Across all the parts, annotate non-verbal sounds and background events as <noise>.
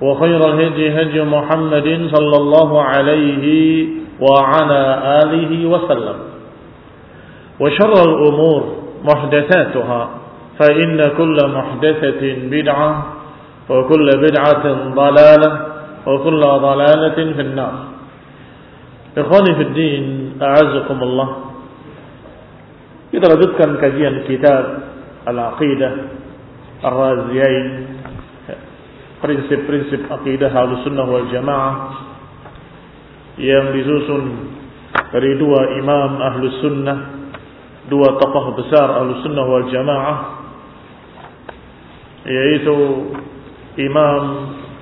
وخير الهدي هدي محمد صلى الله عليه وعلى آله وسلم. وشر الأمور محدثاتها فإن كل محدثة بدعة وكل بدعة ضلالة وكل ضلالة في النار. إخواني في الدين أعزكم الله. Kita lanjutkan kajian kitab Al-Aqidah Ar-Raziyain. Prinsip-prinsip akidah Ahlussunnah wal Jamaah yang disusun dari dua imam Ahlus Sunnah, dua tokoh besar Ahlus Sunnah wal Jamaah yaitu Imam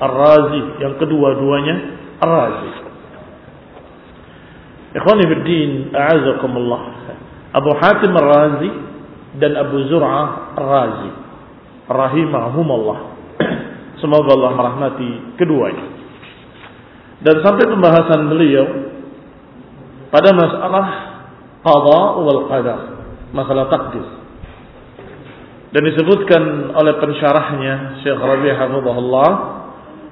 Ar-Razi yang kedua-duanya Ar-Razi. Ikhwani fiddin, a'azakumullah. Abu Hatim Ar-Razi dan Abu Zur'ah Ar-Razi rahimahumullah. Semoga Allah merahmati keduanya. Dan sampai pembahasan beliau pada masalah qada wal qadar, masalah takdir. Dan disebutkan oleh pensyarahnya Syekh Rabi' Hafizahullah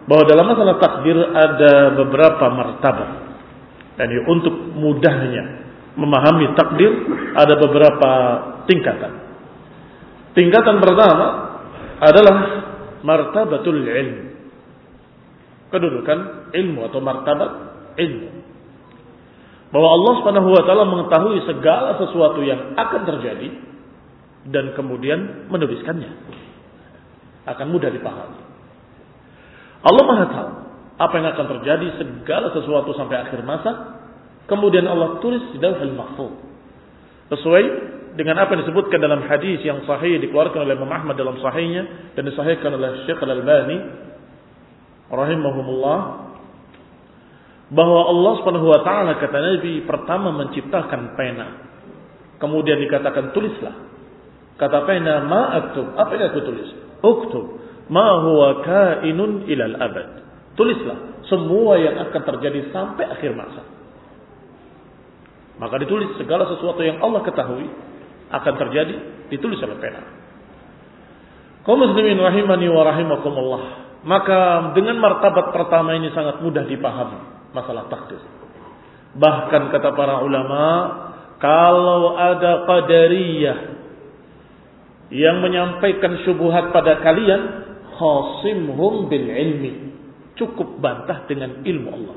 bahwa dalam masalah takdir ada beberapa martabat. Dan untuk mudahnya memahami takdir ada beberapa tingkatan. Tingkatan pertama adalah martabatul ilm. Kedudukan ilmu atau martabat ilmu. Bahwa Allah Subhanahu wa taala mengetahui segala sesuatu yang akan terjadi dan kemudian menuliskannya. Akan mudah dipahami. Allah Maha tahu apa yang akan terjadi segala sesuatu sampai akhir masa. Kemudian Allah tulis di Lauhul Mahfuz. Sesuai dengan apa yang disebutkan dalam hadis yang sahih dikeluarkan oleh Imam Ahmad dalam sahihnya dan disahihkan oleh Syekh Al-Albani rahimahumullah bahwa Allah Subhanahu wa taala kata Nabi pertama menciptakan pena. Kemudian dikatakan tulislah. Kata pena ma aktub, apa yang aku tulis? Uktub ma huwa kainun ilal abad. Tulislah semua yang akan terjadi sampai akhir masa. Maka ditulis segala sesuatu yang Allah ketahui akan terjadi ditulis oleh pena. Kaum muslimin rahimani wa rahimakumullah. Maka dengan martabat pertama ini sangat mudah dipahami masalah takdir. Bahkan kata para ulama, kalau ada qadariyah yang menyampaikan syubhat pada kalian, khasimhum bil ilmi. Cukup bantah dengan ilmu Allah.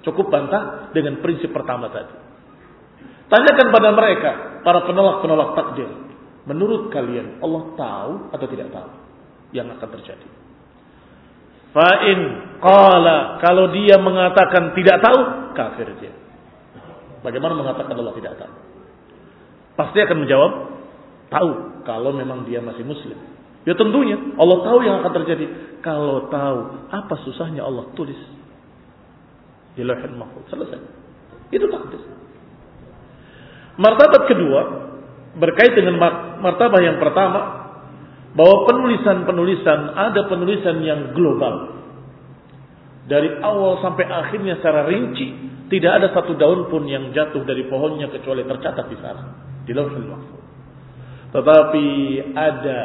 Cukup bantah dengan prinsip pertama tadi. Tanyakan pada mereka, para penolak-penolak takdir. Menurut kalian, Allah tahu atau tidak tahu yang akan terjadi? Fa'in qala kalau dia mengatakan tidak tahu, kafir dia. Bagaimana mengatakan Allah tidak tahu? Pasti akan menjawab Tahu kalau memang dia masih muslim. Ya tentunya Allah tahu yang akan terjadi. Kalau tahu, apa susahnya Allah tulis di lauhul mahfuz. Selesai. Itu takdir. Martabat kedua berkait dengan martabat yang pertama bahwa penulisan-penulisan ada penulisan yang global. Dari awal sampai akhirnya secara rinci tidak ada satu daun pun yang jatuh dari pohonnya kecuali tercatat di sana di lauhul mahfuz. Tetapi ada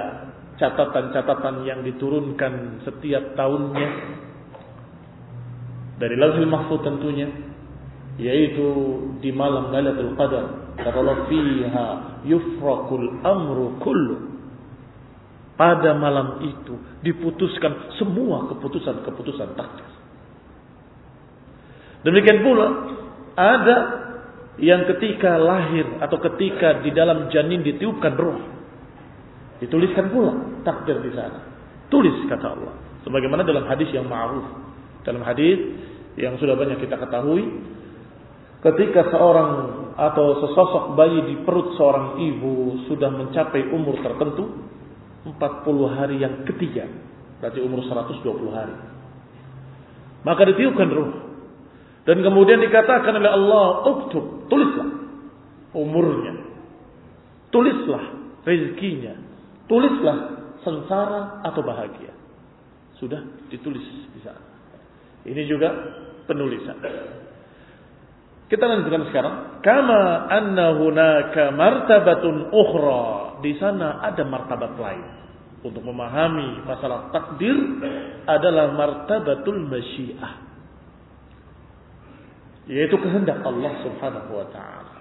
catatan-catatan yang diturunkan setiap tahunnya dari lauhul mahfuz tentunya yaitu di malam Lailatul Qadar kata fiha yufraqul amru kullu. Pada malam itu diputuskan semua keputusan-keputusan takdir. Demikian pula ada yang ketika lahir atau ketika di dalam janin ditiupkan roh dituliskan pula takdir di sana. Tulis kata Allah. Sebagaimana dalam hadis yang ma'ruf. Dalam hadis yang sudah banyak kita ketahui ketika seorang atau sesosok bayi di perut seorang ibu sudah mencapai umur tertentu 40 hari yang ketiga berarti umur 120 hari. Maka ditiupkan ruh dan kemudian dikatakan oleh Allah uktub tulislah umurnya. Tulislah rezekinya. Tulislah sengsara atau bahagia. Sudah ditulis di sana. Ini juga penulisan kita lanjutkan sekarang. Kama anna hunaka martabatun ukhra. Di sana ada martabat lain. Untuk memahami masalah takdir adalah martabatul masyiah. Yaitu kehendak Allah subhanahu wa ta'ala.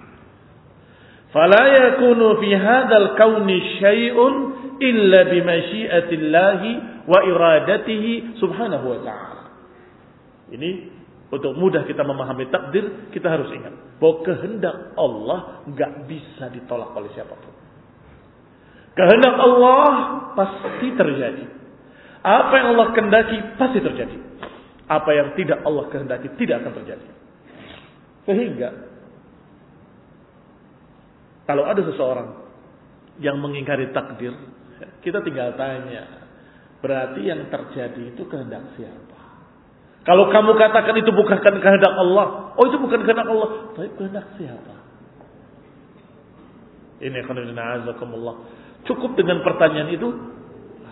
Fala yakunu fi hadzal kauni syai'un illa bi masyiatillahi wa iradatihi subhanahu wa ta'ala. Ini untuk mudah kita memahami takdir, kita harus ingat bahwa kehendak Allah nggak bisa ditolak oleh siapa pun. Kehendak Allah pasti terjadi. Apa yang Allah kehendaki pasti terjadi. Apa yang tidak Allah kehendaki tidak akan terjadi. Sehingga kalau ada seseorang yang mengingkari takdir, <laughs> kita tinggal tanya, berarti yang terjadi itu kehendak siapa? Kalau kamu katakan itu bukan kehendak Allah, oh itu bukan kehendak Allah, tapi kehendak siapa? Ini azakumullah. Cukup dengan pertanyaan itu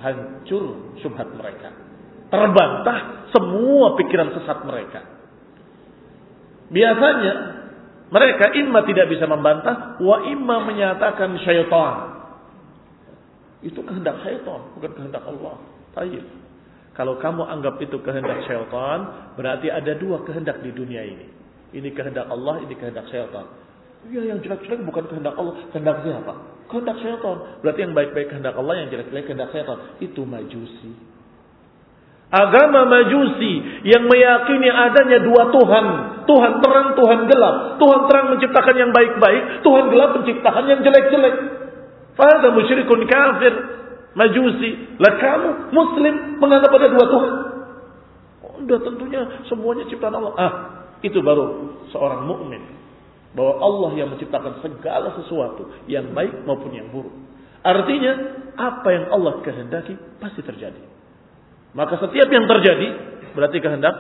hancur syubhat mereka. Terbantah semua pikiran sesat mereka. Biasanya mereka imma tidak bisa membantah, wa imma menyatakan syaitan. Itu kehendak syaitan, bukan kehendak Allah. Tayyib. Kalau kamu anggap itu kehendak syaitan, berarti ada dua kehendak di dunia ini. Ini kehendak Allah, ini kehendak syaitan. Ya yang jelek-jelek bukan kehendak Allah, kehendak siapa? Kehendak syaitan. Berarti yang baik-baik kehendak Allah, yang jelek-jelek kehendak syaitan. Itu majusi. Agama majusi yang meyakini adanya dua Tuhan. Tuhan terang, Tuhan gelap. Tuhan terang menciptakan yang baik-baik. Tuhan gelap menciptakan yang jelek-jelek. Fahada musyrikun kafir. Majusi. Lah kamu muslim menganggap ada dua Tuhan. Oh, udah tentunya semuanya ciptaan Allah. Ah, itu baru seorang mukmin bahwa Allah yang menciptakan segala sesuatu yang baik maupun yang buruk. Artinya apa yang Allah kehendaki pasti terjadi. Maka setiap yang terjadi berarti kehendak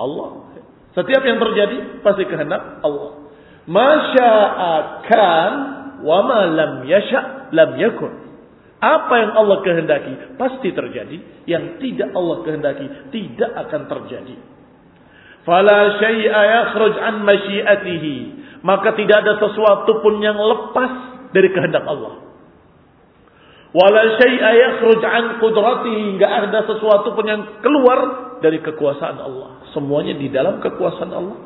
Allah. Setiap yang terjadi pasti kehendak Allah. Masya'akan wa ma lam yasha' lam yakun. Apa yang Allah kehendaki pasti terjadi, yang tidak Allah kehendaki tidak akan terjadi. Fala syai'a yakhruj an masyiatihi, maka tidak ada sesuatu pun yang lepas dari kehendak Allah. Wala syai'a yakhruj an qudratihi, enggak ada sesuatu pun yang keluar dari kekuasaan Allah. Semuanya di dalam kekuasaan Allah.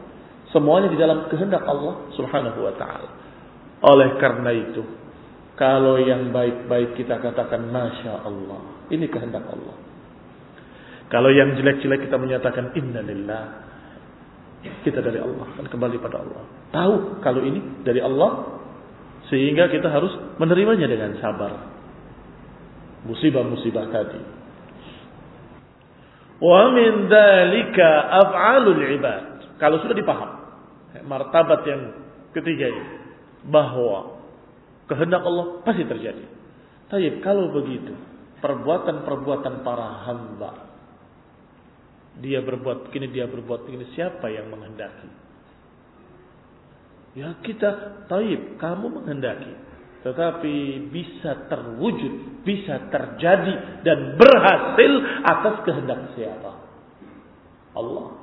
Semuanya di dalam kehendak Allah Subhanahu wa taala. Oleh karena itu, kalau yang baik-baik kita katakan Masya Allah. Ini kehendak Allah. Kalau yang jelek-jelek kita menyatakan Innalillah. Kita dari Allah. Kan kembali pada Allah. Tahu kalau ini dari Allah. Sehingga kita harus menerimanya dengan sabar. Musibah-musibah tadi. Wa min dalika af'alul ibad. Kalau sudah dipaham. Martabat yang ketiga ini. Bahwa Kehendak Allah pasti terjadi. Tapi kalau begitu, perbuatan-perbuatan para hamba dia berbuat begini, dia berbuat begini, siapa yang menghendaki? Ya kita, taib, kamu menghendaki. Tetapi bisa terwujud, bisa terjadi dan berhasil atas kehendak siapa? Allah.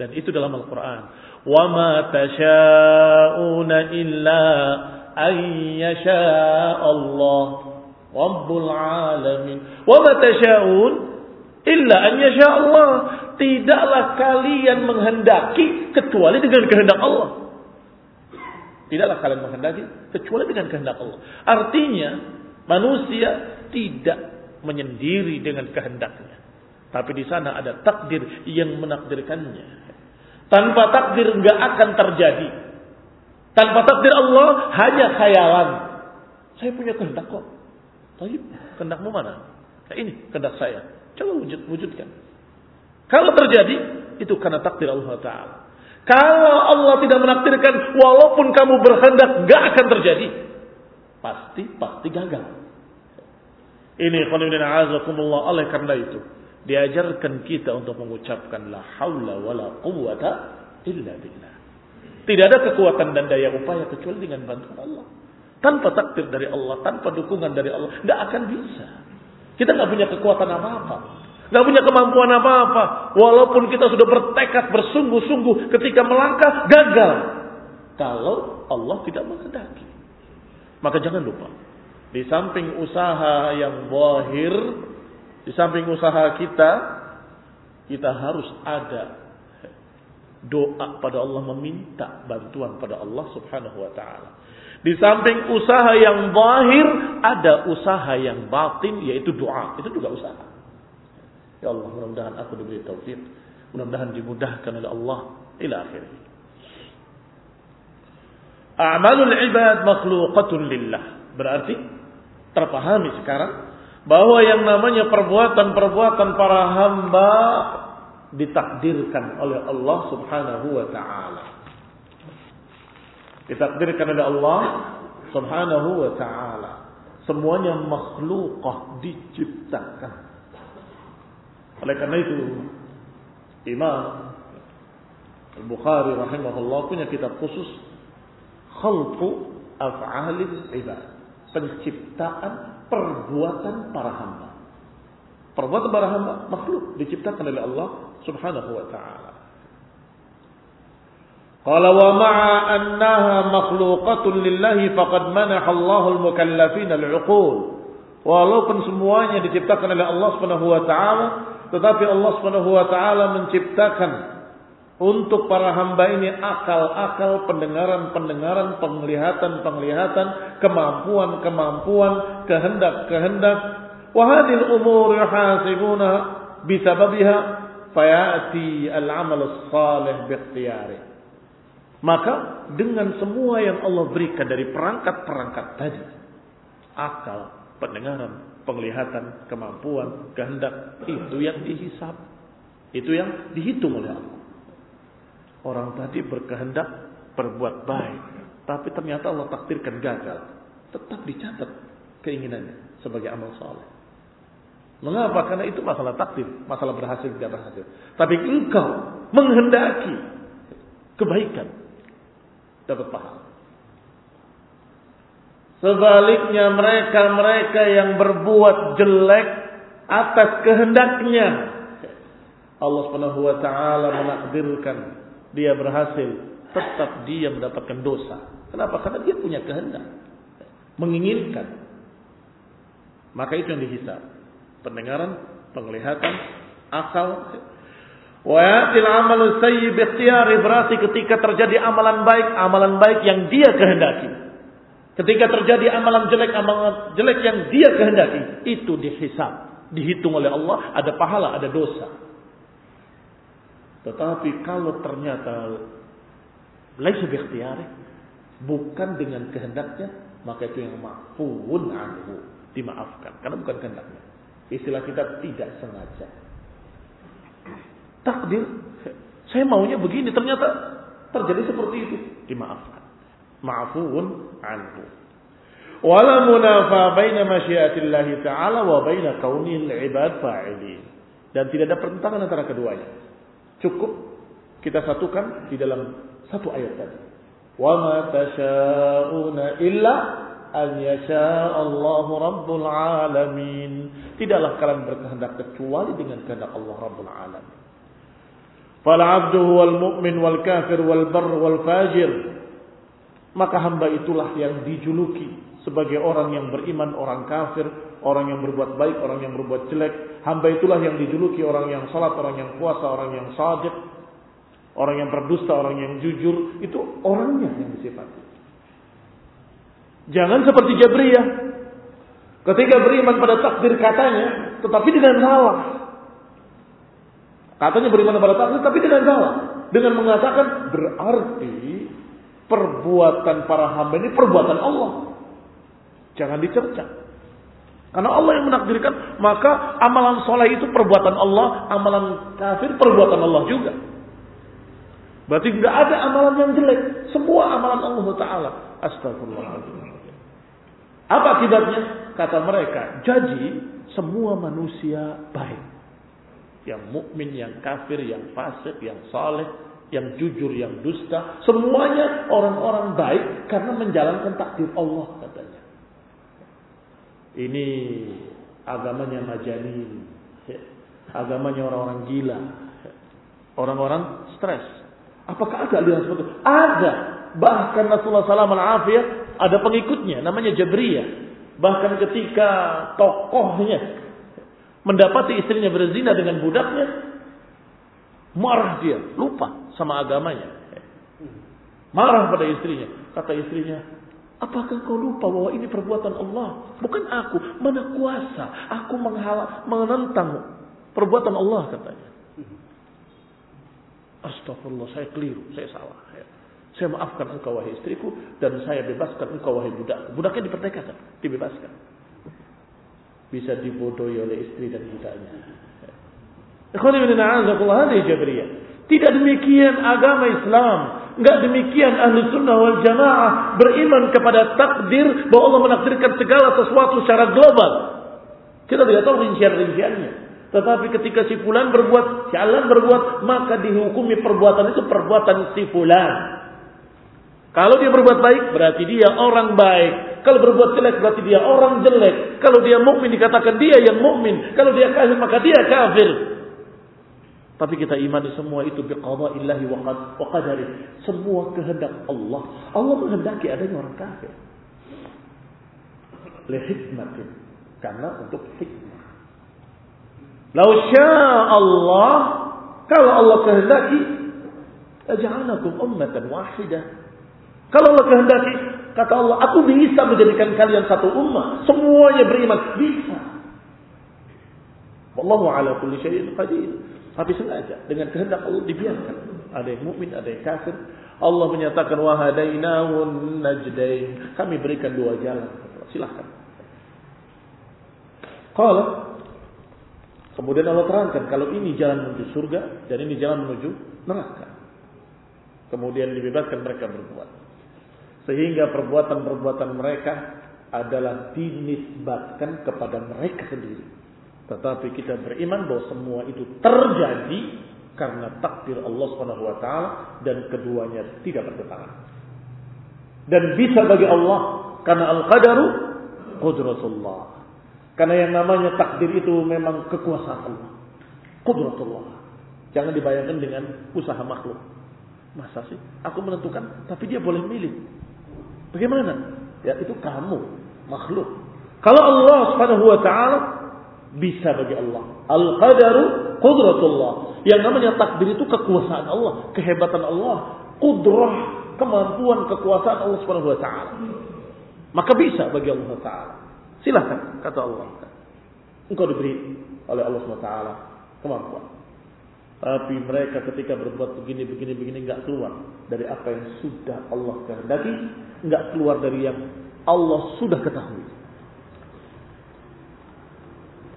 Dan itu dalam Al-Quran. وَمَا تَشَاءُونَ إِلَّا أَن يَشَاءَ اللَّهُ رَبُّ الْعَالَمِينَ وَمَا تَشَاءُونَ إِلَّا أَن يَشَاءَ اللَّهُ Tidaklah kalian menghendaki kecuali dengan kehendak Allah. Tidaklah kalian menghendaki kecuali dengan kehendak Allah. Artinya manusia tidak menyendiri dengan kehendaknya. Tapi di sana ada takdir yang menakdirkannya. Tanpa takdir nggak akan terjadi. Tanpa takdir Allah hanya khayalan. Saya punya kehendak kok. Tapi kehendakmu mana? Nah, ini kehendak saya. Coba wujud, wujudkan. Kalau terjadi, itu karena takdir Allah Ta'ala. Kalau Allah tidak menakdirkan, walaupun kamu berkehendak, gak akan terjadi. Pasti, pasti gagal. Ini khonibina azakumullah oleh karena itu. Diajarkan kita untuk mengucapkan la haula wa la quwata illa billah. Tidak ada kekuatan dan daya upaya kecuali dengan bantuan Allah. Tanpa takdir dari Allah, tanpa dukungan dari Allah, tidak akan bisa. Kita nggak punya kekuatan apa-apa. Gak punya kemampuan apa-apa. Walaupun kita sudah bertekad bersungguh-sungguh ketika melangkah gagal. Kalau Allah tidak menghendaki. Maka jangan lupa. Di samping usaha yang wahir. Di samping usaha kita. Kita harus ada doa pada Allah meminta bantuan pada Allah subhanahu wa ta'ala. Di samping usaha yang zahir, ada usaha yang batin yaitu doa. Itu juga usaha. Ya Allah, mudah-mudahan aku diberi taufik. Mudah-mudahan dimudahkan oleh Allah ila akhir. A'malul ibad makhluqatun lillah. Berarti terpahami sekarang bahwa yang namanya perbuatan-perbuatan para hamba ditakdirkan oleh Allah Subhanahu wa taala. Ditakdirkan oleh Allah Subhanahu wa taala. Semuanya makhlukah diciptakan. Oleh karena itu Imam Al-Bukhari rahimahullah punya kitab khusus Khalqu Af'alil Ibad. Penciptaan perbuatan para hamba. Perbuatan para hamba makhluk diciptakan oleh Allah Subhanahu wa taala. Qala wa ma'a annaha makhluqatun lillahi faqad manaha Allahu al-mukallafin al-'uqul. Walaupun semuanya diciptakan oleh Allah Subhanahu wa taala, tetapi Allah Subhanahu wa taala menciptakan untuk para hamba ini akal-akal, pendengaran-pendengaran, penglihatan-penglihatan, kemampuan-kemampuan, kehendak-kehendak. Wa hadhil umur yuhasibuna bisababiha fayati al-amal as-salih biikhtiyari. Maka dengan semua yang Allah berikan dari perangkat-perangkat tadi, akal, pendengaran, penglihatan, kemampuan, kehendak itu yang dihisap. Itu yang dihitung oleh Allah. Orang tadi berkehendak berbuat baik, tapi ternyata Allah takdirkan gagal. Tetap dicatat keinginannya sebagai amal soleh. Mengapa? Karena itu masalah takdir, masalah berhasil tidak berhasil. Tapi engkau menghendaki kebaikan, dapat pahala. Sebaliknya mereka-mereka yang berbuat jelek atas kehendaknya. Allah Subhanahu wa taala menakdirkan dia berhasil, tetap dia mendapatkan dosa. Kenapa? Karena dia punya kehendak. Menginginkan. Maka itu yang dihisab. Pendengaran, penglihatan, akal. Wa yatil amalu sayyib ikhtiyari berarti ketika terjadi amalan baik, amalan baik yang dia kehendaki. Ketika terjadi amalan jelek, amalan jelek yang dia kehendaki, itu dihisab, dihitung oleh Allah, ada pahala, ada dosa. Tetapi kalau ternyata laisa biikhtiyari, bukan dengan kehendaknya, maka itu yang ma'fuun anhu, dimaafkan karena bukan kehendaknya. Istilah kita tidak sengaja. Takdir, saya maunya begini, ternyata terjadi seperti itu, dimaafkan. Ma'fuun anhu. Wala munafa baina masyiatillahi ta'ala wa baina kaunil ibad fa'ilin. Dan tidak ada pertentangan antara keduanya. Cukup kita satukan di dalam satu ayat tadi. Wa ma tasha'una illa an yasha Allahu rabbul alamin. Tidaklah kalian berkehendak kecuali dengan kehendak Allah rabbul alamin. Fal abdu wal mu'min wal kafir wal bar wal fajir. Maka hamba itulah yang dijuluki sebagai orang yang beriman, orang kafir, orang yang berbuat baik, orang yang berbuat jelek. Hamba itulah yang dijuluki orang yang salat, orang yang puasa, orang yang sadiq, orang yang berdusta, orang yang jujur. Itu orangnya yang disifati. Jangan seperti Jabriyah. Ketika beriman pada takdir katanya, tetapi dengan salah. Katanya beriman pada takdir, tapi dengan salah. Dengan mengatakan berarti perbuatan para hamba ini perbuatan Allah. Jangan dicerca. Karena Allah yang menakdirkan, maka amalan soleh itu perbuatan Allah, amalan kafir perbuatan Allah juga. Berarti tidak ada amalan yang jelek, semua amalan Allah Taala. Astagfirullahaladzim. Apa akibatnya? Kata mereka, jadi semua manusia baik. Yang mukmin, yang kafir, yang fasik, yang saleh, yang jujur, yang dusta, semuanya orang-orang baik karena menjalankan takdir Allah katanya. Ini agamanya majani. Agamanya orang-orang gila. Orang-orang stres. Apakah ada aliran seperti itu? Ada. Bahkan Rasulullah SAW ada pengikutnya namanya Jabriyah. Bahkan ketika tokohnya mendapati istrinya berzina dengan budaknya, marah dia, lupa sama agamanya. Marah pada istrinya. Kata istrinya, Apakah kau lupa bahwa ini perbuatan Allah? Bukan aku. Mana kuasa? Aku menghalang, menentang perbuatan Allah katanya. Astagfirullah, saya keliru, saya salah. Saya maafkan engkau wahai istriku dan saya bebaskan engkau wahai budak. Budaknya diperdekakan, dibebaskan. Bisa dibodohi oleh istri dan budaknya. Tidak demikian agama Islam. Enggak demikian ahli sunnah wal jamaah beriman kepada takdir bahwa Allah menakdirkan segala sesuatu secara global. Kita tidak tahu rincian-rinciannya. Tetapi ketika si fulan berbuat, si berbuat, maka dihukumi perbuatan itu perbuatan si fulan. Kalau dia berbuat baik, berarti dia orang baik. Kalau berbuat jelek, berarti dia orang jelek. Kalau dia mukmin dikatakan dia yang mukmin. Kalau dia kafir, maka dia kafir. Tapi kita imani semua itu biqada'illahi wa qadari. Semua kehendak Allah. Allah menghendaki adanya orang kafir. Lihikmatin. Karena untuk hikmah. Lau Allah. Kalau Allah kehendaki. Aja'alakum ummatan wahidah. Kalau Allah kehendaki. Kata Allah, aku bisa menjadikan kalian satu ummah. Semuanya beriman. Bisa. Wallahu ala kulli syai'in qadir. Tapi sengaja dengan kehendak Allah dibiarkan. Ada yang mukmin, ada yang kafir. Allah menyatakan wahadainahun najdain. Kami berikan dua jalan. Silahkan. Kalau kemudian Allah terangkan kalau ini jalan menuju surga dan ini jalan menuju neraka. Kemudian dibebaskan mereka berbuat. Sehingga perbuatan-perbuatan mereka adalah dinisbatkan kepada mereka sendiri tetapi kita beriman bahwa semua itu terjadi karena takdir Allah Subhanahu wa taala dan keduanya tidak bertentangan. Dan bisa bagi Allah karena al-qadaru qudratullah. Karena yang namanya takdir itu memang kekuasaan Allah. Qudratullah. Jangan dibayangkan dengan usaha makhluk. Masa sih? Aku menentukan, tapi dia boleh milih. Bagaimana? Ya itu kamu, makhluk. Kalau Allah Subhanahu wa taala bisa bagi Allah. Al-qadaru qudratullah. Yang namanya takdir itu kekuasaan Allah, kehebatan Allah, kudrah, kemampuan kekuasaan Allah Subhanahu wa taala. Maka bisa bagi Allah taala. Silahkan kata Allah. Engkau diberi oleh Allah Subhanahu wa taala kemampuan. Tapi mereka ketika berbuat begini, begini, begini nggak keluar dari apa yang sudah Allah kehendaki, nggak keluar dari yang Allah sudah ketahui.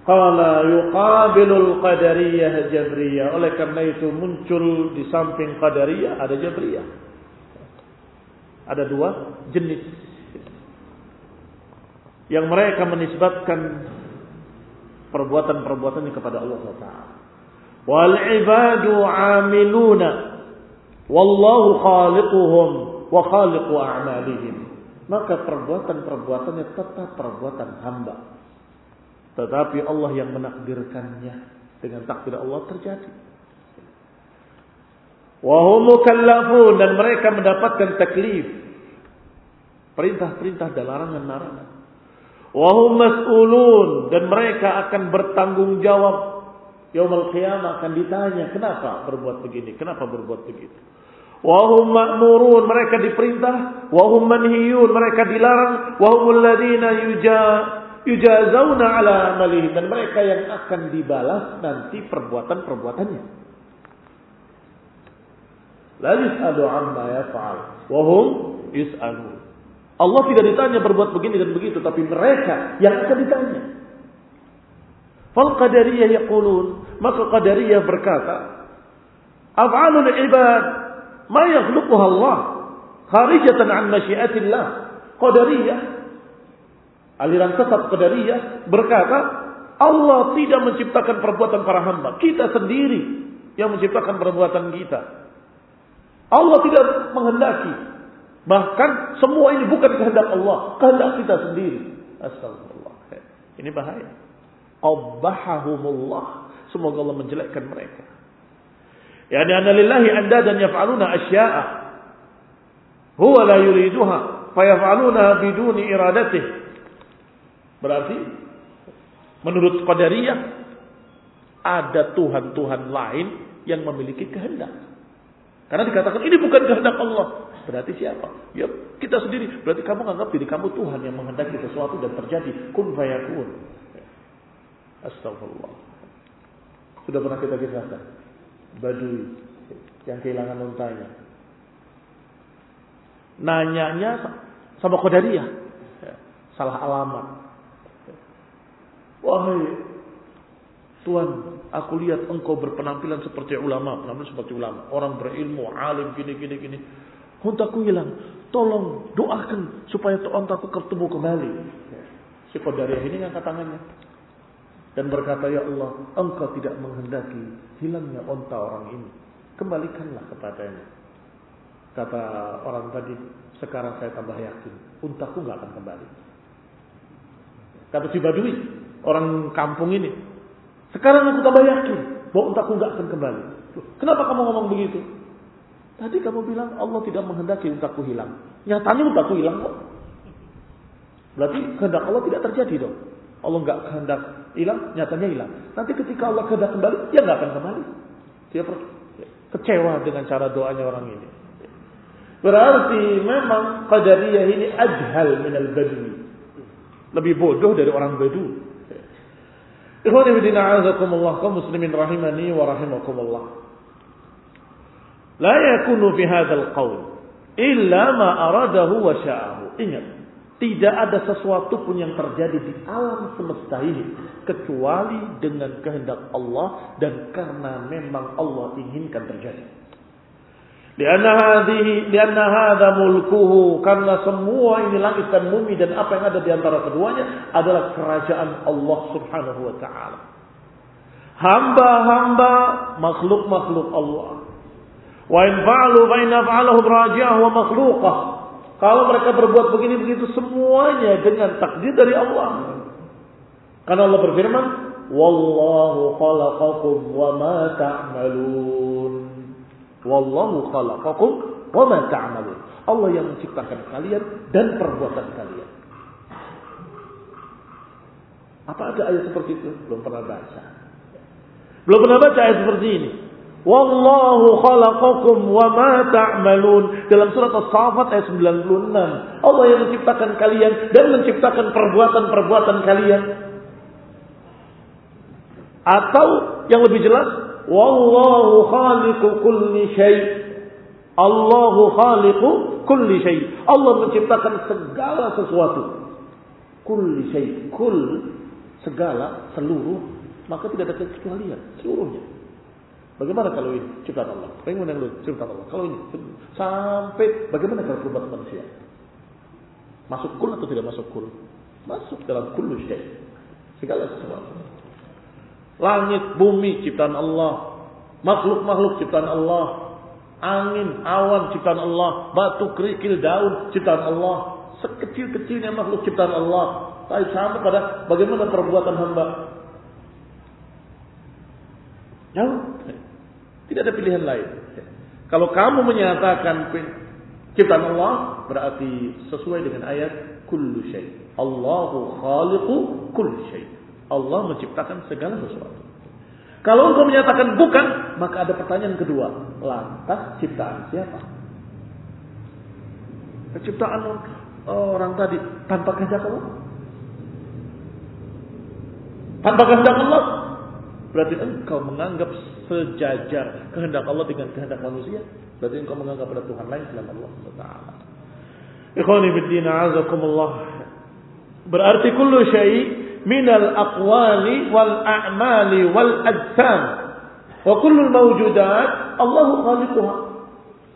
Qala yuqabilul qadariyah jabriyah. Oleh karena itu muncul di samping qadariyah ada jabriyah. Ada dua jenis. yang mereka menisbatkan perbuatan-perbuatannya kepada Allah Taala. Wal ibadu amiluna wallahu khaliquhum wa khaliqu a'malihim. Maka perbuatan-perbuatannya tetap perbuatan hamba. Tetapi Allah yang menakdirkannya dengan takdir Allah terjadi. Wahum mukallafun dan mereka mendapatkan taklif. Perintah-perintah dan larangan-larangan. Wahum mas'ulun dan mereka akan bertanggung jawab. Yaumul qiyamah akan ditanya, kenapa berbuat begini? Kenapa berbuat begitu? Wahum ma'murun, mereka diperintah. Wahum manhiyun, mereka dilarang. Wahumul ladina yuja, yujazawna ala amalihim. Dan mereka yang akan dibalas nanti perbuatan-perbuatannya. La yus'alu amma yaf'al. Wahum yus'alun. Allah tidak ditanya berbuat begini dan begitu, tapi mereka yang akan ditanya. Fal qadariyah yaqulun, maka qadariyah berkata, af'alul ibad ma yakhluquha Allah kharijatan an masyiatillah. Qadariyah aliran sesat Qadariyah berkata, Allah tidak menciptakan perbuatan para hamba, kita sendiri yang menciptakan perbuatan kita. Allah tidak menghendaki Bahkan semua ini bukan kehendak Allah, kehendak kita sendiri. Astagfirullah. Ini bahaya. Qabbahahumullah. Semoga Allah menjelekkan mereka. Yani anna lillahi andadan yaf'aluna asya'a. Huwa la yuriduha. Fayaf'aluna biduni iradatih. Berarti menurut Qadariyah ada Tuhan-Tuhan lain yang memiliki kehendak. Karena dikatakan ini bukan kehendak Allah. Berarti siapa? Ya kita sendiri. Berarti kamu menganggap diri kamu Tuhan yang menghendaki sesuatu dan terjadi. Kun fayakun. Astagfirullah. Sudah pernah kita kisahkan. Badui yang kehilangan untanya. Nanyanya sama Qadariyah. Salah alamat. Wahai Tuhan, aku lihat engkau berpenampilan seperti ulama, penampilan seperti ulama, orang berilmu, alim, gini, gini, gini. Untaku hilang. Tolong doakan supaya ontaku ketemu kembali. Si Qadariyah ini angkat tangannya. Dan berkata, Ya Allah, engkau tidak menghendaki hilangnya onta orang ini. Kembalikanlah kepadanya. Kata orang tadi, sekarang saya tambah yakin. Untaku nggak akan kembali. Kata si Badui, orang kampung ini. Sekarang aku tambah yakin bahwa untaku nggak akan kembali. Kenapa kamu ngomong begitu? Tadi kamu bilang Allah tidak menghendaki untaku hilang. Nyatanya untaku hilang kok. Berarti kehendak Allah tidak terjadi dong. Allah nggak kehendak hilang, nyatanya hilang. Nanti ketika Allah kehendak kembali, dia nggak akan kembali. Dia kecewa dengan cara doanya orang ini. Berarti memang qadariyah ini ajhal minal badui. Lebih bodoh dari orang badu. Ikhwan ibn a'azakumullah kaum muslimin rahimani wa rahimakumullah. La yakunu fi hadzal qaul illa ma aradahu wa sya'ahu. Ingat, tidak ada sesuatu pun yang terjadi di alam semesta ini kecuali dengan kehendak Allah dan karena memang Allah inginkan terjadi. Lianna hadha mulkuhu karena semua ini langit dan bumi dan apa yang ada di antara keduanya adalah kerajaan Allah Subhanahu wa taala. Hamba-hamba makhluk-makhluk Allah. Wa in fa'alu fa inna fa'alahum raji'ah wa makhluqah. Kalau mereka berbuat begini begitu semuanya dengan takdir dari Allah. Karena Allah berfirman, "Wallahu khalaqakum wa ma ta'malun." Wallahu khalaqakum wa ma ta'malun. Allah yang menciptakan kalian dan perbuatan kalian. Apa ada ayat seperti itu? Belum pernah baca. Belum pernah baca ayat seperti ini. Wallahu khalaqakum wa ma ta'malun. Dalam surat As-Saffat ayat 96. Allah yang menciptakan kalian dan menciptakan perbuatan-perbuatan kalian. Atau yang lebih jelas, wallahu khaliqu kulli syai. Allahu khaliqu kulli syai. Allah menciptakan segala sesuatu. Kulli syai. Kul segala, seluruh, maka tidak ada kecualian, seluruhnya. Bagaimana kalau ini ciptaan Allah? Bagaimana kalau ciptaan Allah? Kalau ini sampai bagaimana kalau perbuatan manusia? Masuk kul atau tidak masuk kul? Masuk dalam kullu syai. Segala sesuatu. Langit, bumi ciptaan Allah. Makhluk-makhluk ciptaan Allah. Angin, awan ciptaan Allah. Batu, kerikil, daun ciptaan Allah. Sekecil-kecilnya makhluk ciptaan Allah. Tapi sampai pada bagaimana perbuatan hamba. Jauh. Tidak ada pilihan lain. Kalau kamu menyatakan ciptaan Allah, berarti sesuai dengan ayat kullu syai. Allahu khaliqu kulli syai. Allah menciptakan segala sesuatu. Kalau engkau menyatakan bukan, maka ada pertanyaan kedua. Lantas ciptaan siapa? Penciptaan orang tadi tanpa kehendak Allah? Tanpa kehendak Allah? Berarti engkau menganggap sejajar kehendak Allah dengan kehendak manusia. Berarti engkau menganggap ada Tuhan lain selain Allah Taala. Ikhwani biddin azakumullah. Berarti kullu syai minal aqwali wal a'mali wal ajsam. Wa kullu mawjudat Allahu khaliquha.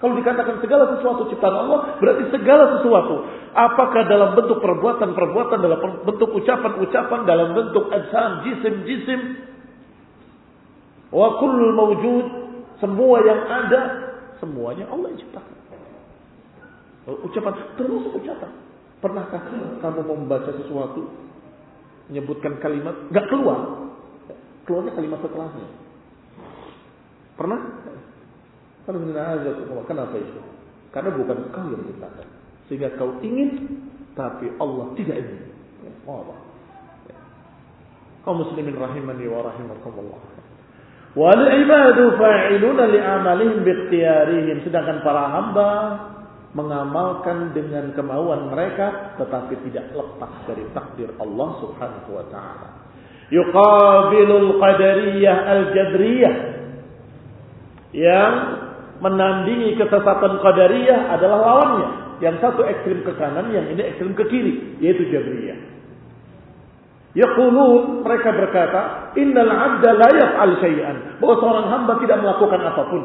Kalau dikatakan segala sesuatu ciptaan Allah, berarti segala sesuatu. Apakah dalam bentuk perbuatan-perbuatan, dalam bentuk ucapan-ucapan, dalam bentuk ajsam, jisim-jisim. Wa kullu mawjud, semua yang ada, semuanya Allah ciptakan. Ucapan, termasuk ucapan. Pernahkah kamu membaca sesuatu, menyebutkan kalimat, nggak keluar, keluarnya kalimat setelahnya. Pernah? Kenapa itu? Karena bukan kau yang menciptakan. Sehingga kau ingin, tapi Allah tidak ingin. Oh, Allah. Kau muslimin rahimani wa rahimakumullah. Wal ibadu fa'iluna li'amalihim biqtiyarihim. Sedangkan para hamba mengamalkan dengan kemauan mereka tetapi tidak lepas dari takdir Allah Subhanahu wa taala. Yuqabilul qadariyah al-jadriyah yang menandingi kesesatan qadariyah adalah lawannya. Yang satu ekstrim ke kanan, yang ini ekstrim ke kiri, yaitu jabriyah. Yaqulun mereka berkata, "Innal 'abda la yaf'al syai'an." Bahwa seorang hamba tidak melakukan apa pun.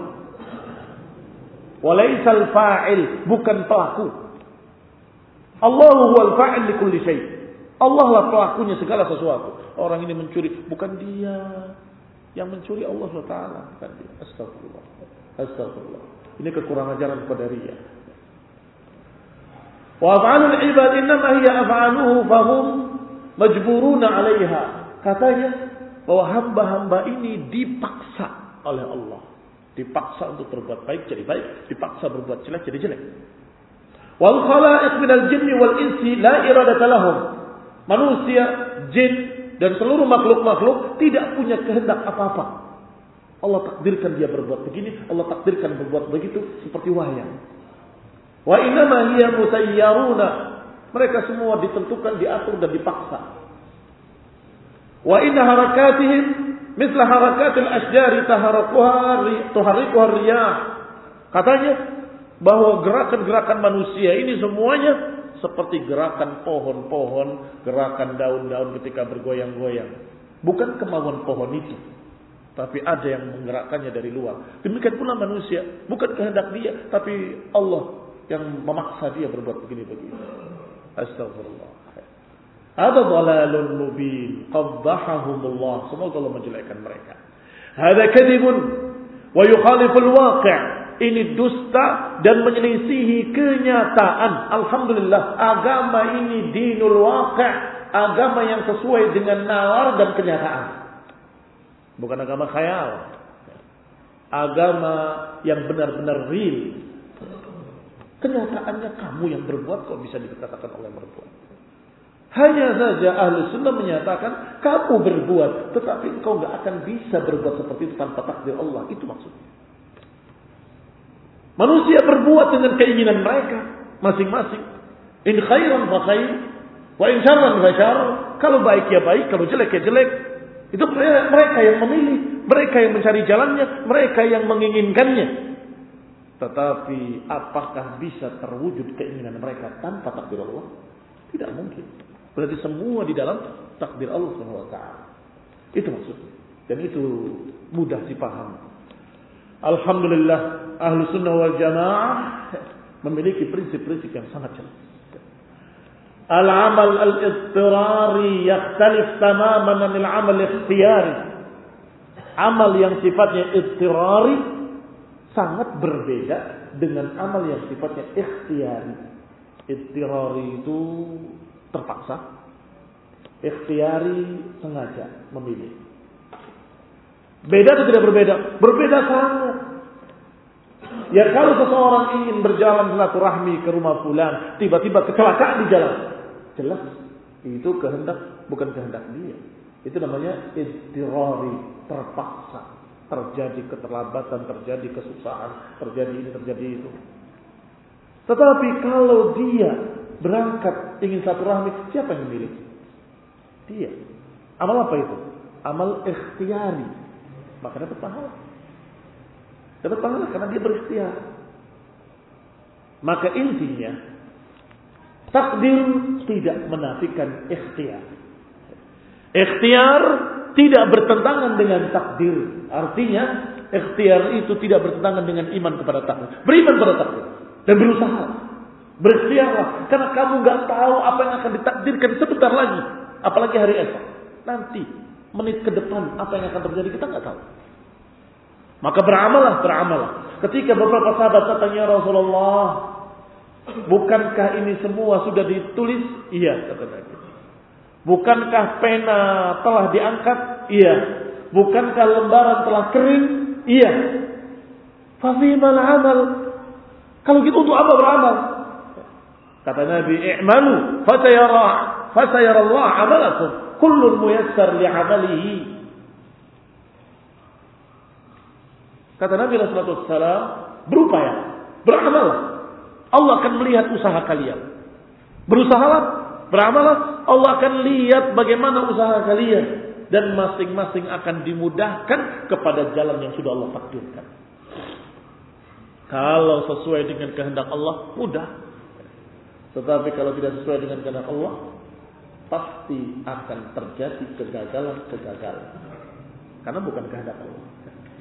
Walaisal fa'il, bukan pelaku. Allahu huwal fa'il li kulli syai. Allah lah pelakunya segala sesuatu. Orang ini mencuri, bukan dia. Yang mencuri Allah SWT, bukan dia. Astagfirullah. Astagfirullah. Ini kekurangan ajaran Qadariyah. Wa af'alul ibad innama hiya af'aluhu fahum majburuna 'alaiha. Katanya bahwa hamba-hamba ini dipaksa oleh Allah. Dipaksa untuk berbuat baik jadi baik, dipaksa berbuat jelek jadi jelek. Wal khalaiq minal jinni wal insi la iradata lahum. Manusia, jin dan seluruh makhluk-makhluk tidak punya kehendak apa-apa. Allah takdirkan dia berbuat begini, Allah takdirkan berbuat begitu seperti wayang. Wa innama hiya musayyaruna. Mereka semua ditentukan, diatur dan dipaksa. Wa inna harakatihim misla harakatil asjari taharakuha tuharikuha riyah. Katanya bahwa gerakan-gerakan manusia ini semuanya seperti gerakan pohon-pohon, gerakan daun-daun ketika bergoyang-goyang. Bukan kemauan pohon itu, tapi ada yang menggerakkannya dari luar. Demikian pula manusia, bukan kehendak dia, tapi Allah yang memaksa dia berbuat begini-begini. Astagfirullah. Ada dalalun mubin. Qaddahahumullah. Semoga Allah menjelekkan mereka. Hada kadibun. Wa yukhaliful waqi' ini dusta dan menyelisihi kenyataan. Alhamdulillah, agama ini dinul waqi', agama yang sesuai dengan nalar dan kenyataan. Bukan agama khayal. Agama yang benar-benar real. Kenyataannya kamu yang berbuat kok bisa dikatakan oleh berbuat. Hanya saja ahli sunnah menyatakan kamu berbuat, tetapi engkau nggak akan bisa berbuat seperti itu tanpa takdir Allah. Itu maksudnya. Manusia berbuat dengan keinginan mereka masing-masing. In khairan fa khair, wa in syarran fa syarr. Kalau baik ya baik, kalau jelek ya jelek. Itu mereka yang memilih, mereka yang mencari jalannya, mereka yang menginginkannya. Tetapi apakah bisa terwujud keinginan mereka tanpa takdir Allah? Tidak mungkin. Berarti semua di dalam takdir Allah SWT. Itu maksudnya. Dan itu mudah dipahami. Alhamdulillah ahlu sunnah wal jamaah memiliki prinsip-prinsip yang sangat jelas. Al-amal al-ittirari yakhtalif tamaman anil amal ikhtiyari. Amal yang sifatnya ittirari sangat berbeda dengan amal yang sifatnya ikhtiyari. Ittirari itu terpaksa. Ikhtiyari sengaja memilih. Beda atau tidak berbeda? Berbeda sangat. Ya kalau seseorang ingin berjalan silaturahmi ke rumah fulan, tiba-tiba kecelakaan di jalan. Jelas itu kehendak bukan kehendak dia. Itu namanya istirari, terpaksa. Terjadi keterlambatan, terjadi kesusahan, terjadi ini, terjadi itu. Tetapi kalau dia berangkat ingin silaturahmi, siapa yang memilih? Dia. Amal apa itu? Amal ikhtiari. Maka dapat pahala. Dapat pahala karena dia berikhtiar. Maka intinya takdir tidak menafikan ikhtiar. Ikhtiar tidak bertentangan dengan takdir. Artinya ikhtiar itu tidak bertentangan dengan iman kepada takdir. Beriman kepada takdir dan berusaha. Berikhtiarlah karena kamu nggak tahu apa yang akan ditakdirkan sebentar lagi, apalagi hari esok. Nanti menit ke depan apa yang akan terjadi kita nggak tahu. Maka beramalah, beramalah. Ketika beberapa sahabat katanya Rasulullah, bukankah ini semua sudah ditulis? Iya, kata Nabi. Bukankah pena telah diangkat? Iya. Bukankah lembaran telah kering? Iya. Fafimal amal. Kalau gitu untuk apa beramal? Kata Nabi, "I'malu fasayara fasayara Allah amalakum. Kullun muyassar li amalihi." Kata Nabi SAW, berupaya, beramal. Allah akan melihat usaha kalian. Berusahalah, beramalah, Allah akan lihat bagaimana usaha kalian. Dan masing-masing akan dimudahkan kepada jalan yang sudah Allah takdirkan. Kalau sesuai dengan kehendak Allah, mudah. Tetapi kalau tidak sesuai dengan kehendak Allah, pasti akan terjadi kegagalan-kegagalan. Karena bukan kehendak Allah.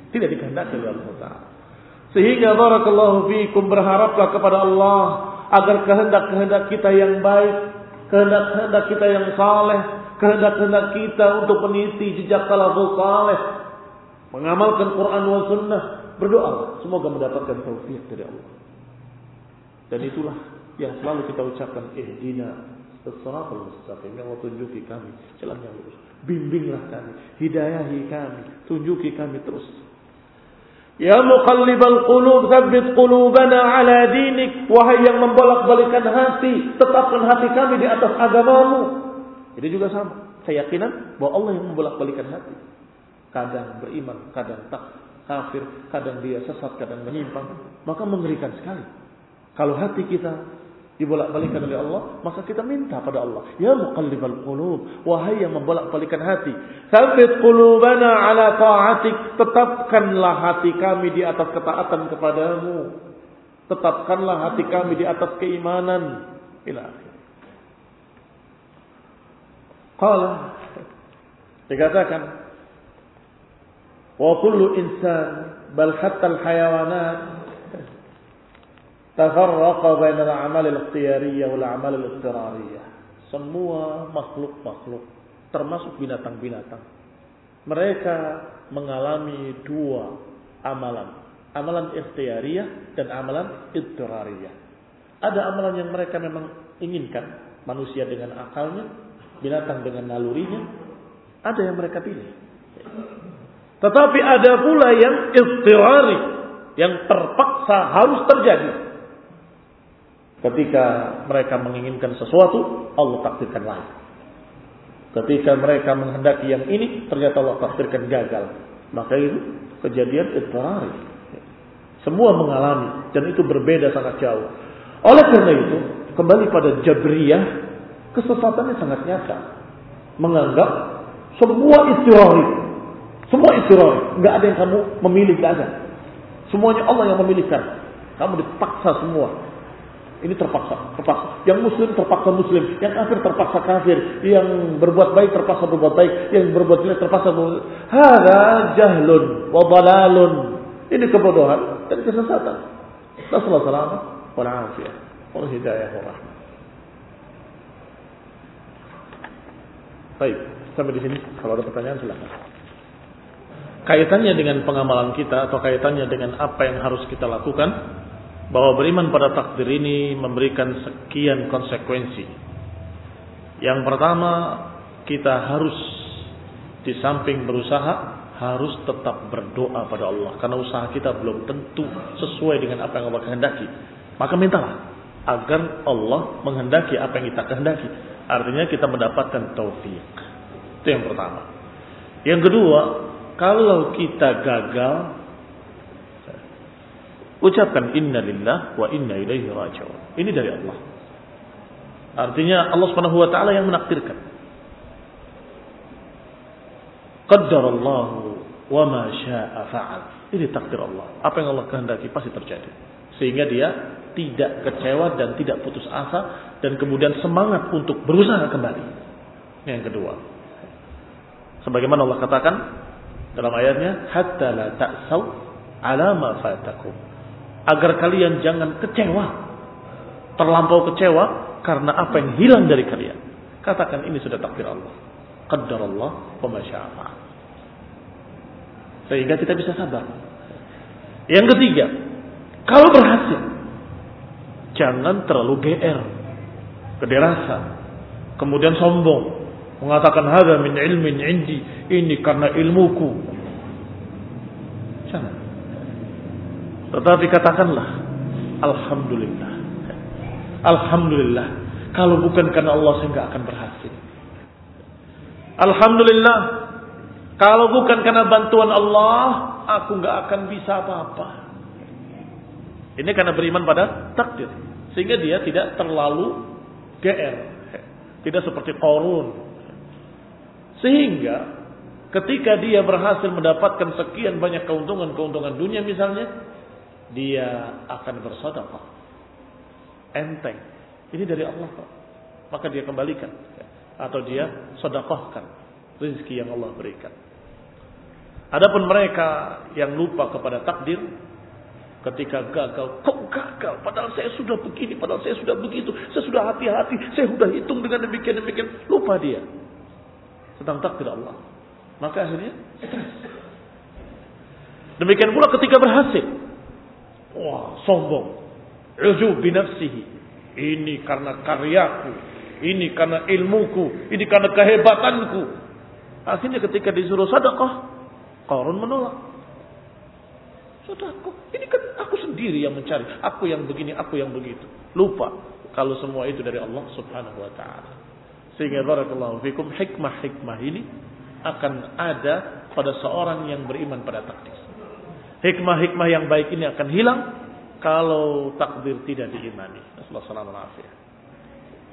Tidak dikehendaki oleh Allah Taala. Sehingga barakallahu fiikum berharaplah kepada Allah agar kehendak-kehendak kita yang baik, kehendak-kehendak kita yang saleh, kehendak-kehendak kita untuk meniti jejak salafus saleh, mengamalkan Quran wa sunnah, berdoa semoga mendapatkan taufik dari Allah. Dan itulah yang selalu kita ucapkan ihdina as-siratal mustaqim. Ya Allah tunjuki kami jalan yang lurus. Bimbinglah kami, hidayahi kami, tunjuki kami terus Ya muqallibal qulub tsabbit qulubana ala dinik. Wahai yang membolak-balikan hati tetapkan hati kami di atas agamamu. Ini juga sama keyakinan bahwa Allah yang membolak-balikan hati. Kadang beriman kadang tak kafir kadang dia sesat kadang menyimpang. Maka mengerikan sekali. Kalau hati kita dibolak-balikan oleh Allah, maka kita minta pada Allah, ya muqallibal qulub, wahai yang membolak-balikan hati, tsabbit qulubana ala ta'atik, tetapkanlah hati kami di atas ketaatan kepadamu. Tetapkanlah hati kami di atas keimanan. Ila. Qala dikatakan wa kullu insan bal hatta al hayawanat tafarraqa bainal amal al-ikhtiyariyah wal amal al-ittirariyah. Semua makhluk-makhluk termasuk binatang-binatang mereka mengalami dua amalan, amalan ikhtiyariyah dan amalan ittirariyah. Ada amalan yang mereka memang inginkan, manusia dengan akalnya, binatang dengan nalurinya, ada yang mereka pilih. Tetapi ada pula yang ittirari, yang terpaksa harus terjadi. Ketika mereka menginginkan sesuatu, Allah takdirkan lain. Ketika mereka menghendaki yang ini, ternyata Allah takdirkan gagal. Maka itu kejadian idrari. Semua mengalami dan itu berbeda sangat jauh. Oleh karena itu, kembali pada Jabriyah, kesesatannya sangat nyata. Menganggap semua istirari. Semua istirari. Nggak ada yang kamu memilih, nggak. Semuanya Allah yang memilihkan. Kamu dipaksa semua. Ini terpaksa, terpaksa. Yang muslim terpaksa muslim, yang kafir terpaksa kafir, yang berbuat baik terpaksa berbuat baik, yang berbuat jelek terpaksa berbuat. Hada jahlun wa dalalun. Ini kebodohan dan kesesatan. Nasallahu salamah wa afiyah wa hidayah wa rahmah. Baik, sampai di sini. Kalau ada pertanyaan silakan. Kaitannya dengan pengamalan kita atau kaitannya dengan apa yang harus kita lakukan, bahwa beriman pada takdir ini memberikan sekian konsekuensi. Yang pertama, kita harus di samping berusaha harus tetap berdoa pada Allah karena usaha kita belum tentu sesuai dengan apa yang Allah kehendaki. Maka mintalah agar Allah menghendaki apa yang kita kehendaki. Artinya kita mendapatkan taufik. Itu yang pertama. Yang kedua, kalau kita gagal, ucapkan inna lillah wa inna ilaihi raji'un. Ini dari Allah. Artinya Allah Subhanahu wa taala yang menakdirkan. Qaddarallahu wa ma syaa'a fa'al. Ini takdir Allah. Apa yang Allah kehendaki pasti terjadi. Sehingga dia tidak kecewa dan tidak putus asa dan kemudian semangat untuk berusaha kembali. Yang kedua. Sebagaimana Allah katakan dalam ayatnya, hatta la ta'saw ala ma fatakum. Agar kalian jangan kecewa, terlampau kecewa karena apa yang hilang dari kalian. Katakan ini sudah takdir Allah. Qaddar Allah wa Sehingga kita bisa sabar. Yang ketiga, kalau berhasil, jangan terlalu GR, kederasa, kemudian sombong, mengatakan hadza min ilmin indi, ini karena ilmuku. Jangan. Tetapi katakanlah alhamdulillah. Alhamdulillah. Kalau bukan karena Allah saya nggak akan berhasil. Alhamdulillah. Kalau bukan karena bantuan Allah, aku nggak akan bisa apa-apa. Ini karena beriman pada takdir. Sehingga dia tidak terlalu GR. Tidak seperti korun. Sehingga ketika dia berhasil mendapatkan sekian banyak keuntungan-keuntungan dunia misalnya. Dia akan bersedekah. Enteng. Ini dari Allah kok. Maka dia kembalikan. Atau dia sedekahkan rezeki yang Allah berikan. Adapun mereka yang lupa kepada takdir, ketika gagal, kok gagal? Padahal saya sudah begini, padahal saya sudah begitu, saya sudah hati-hati, saya sudah hitung dengan demikian demikian. Lupa dia tentang takdir Allah. Maka akhirnya. Demikian pula ketika berhasil. Wah, sombong. Ujub binafsihi. Ini karena karyaku. Ini karena ilmuku. Ini karena kehebatanku. Akhirnya ketika disuruh sadaqah. Korun menolak. Saudaraku, ini kan aku sendiri yang mencari. Aku yang begini, aku yang begitu. Lupa kalau semua itu dari Allah Subhanahu wa taala. Sehingga barakallahu fikum hikmah-hikmah ini akan ada pada seorang yang beriman pada takdir. Hikmah-hikmah yang baik ini akan hilang kalau takdir tidak diimani. Wassalamualaikum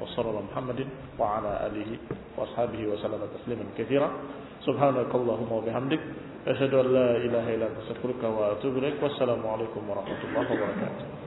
warahmatullahi Wassalamu alaikum warahmatullahi wabarakatuh.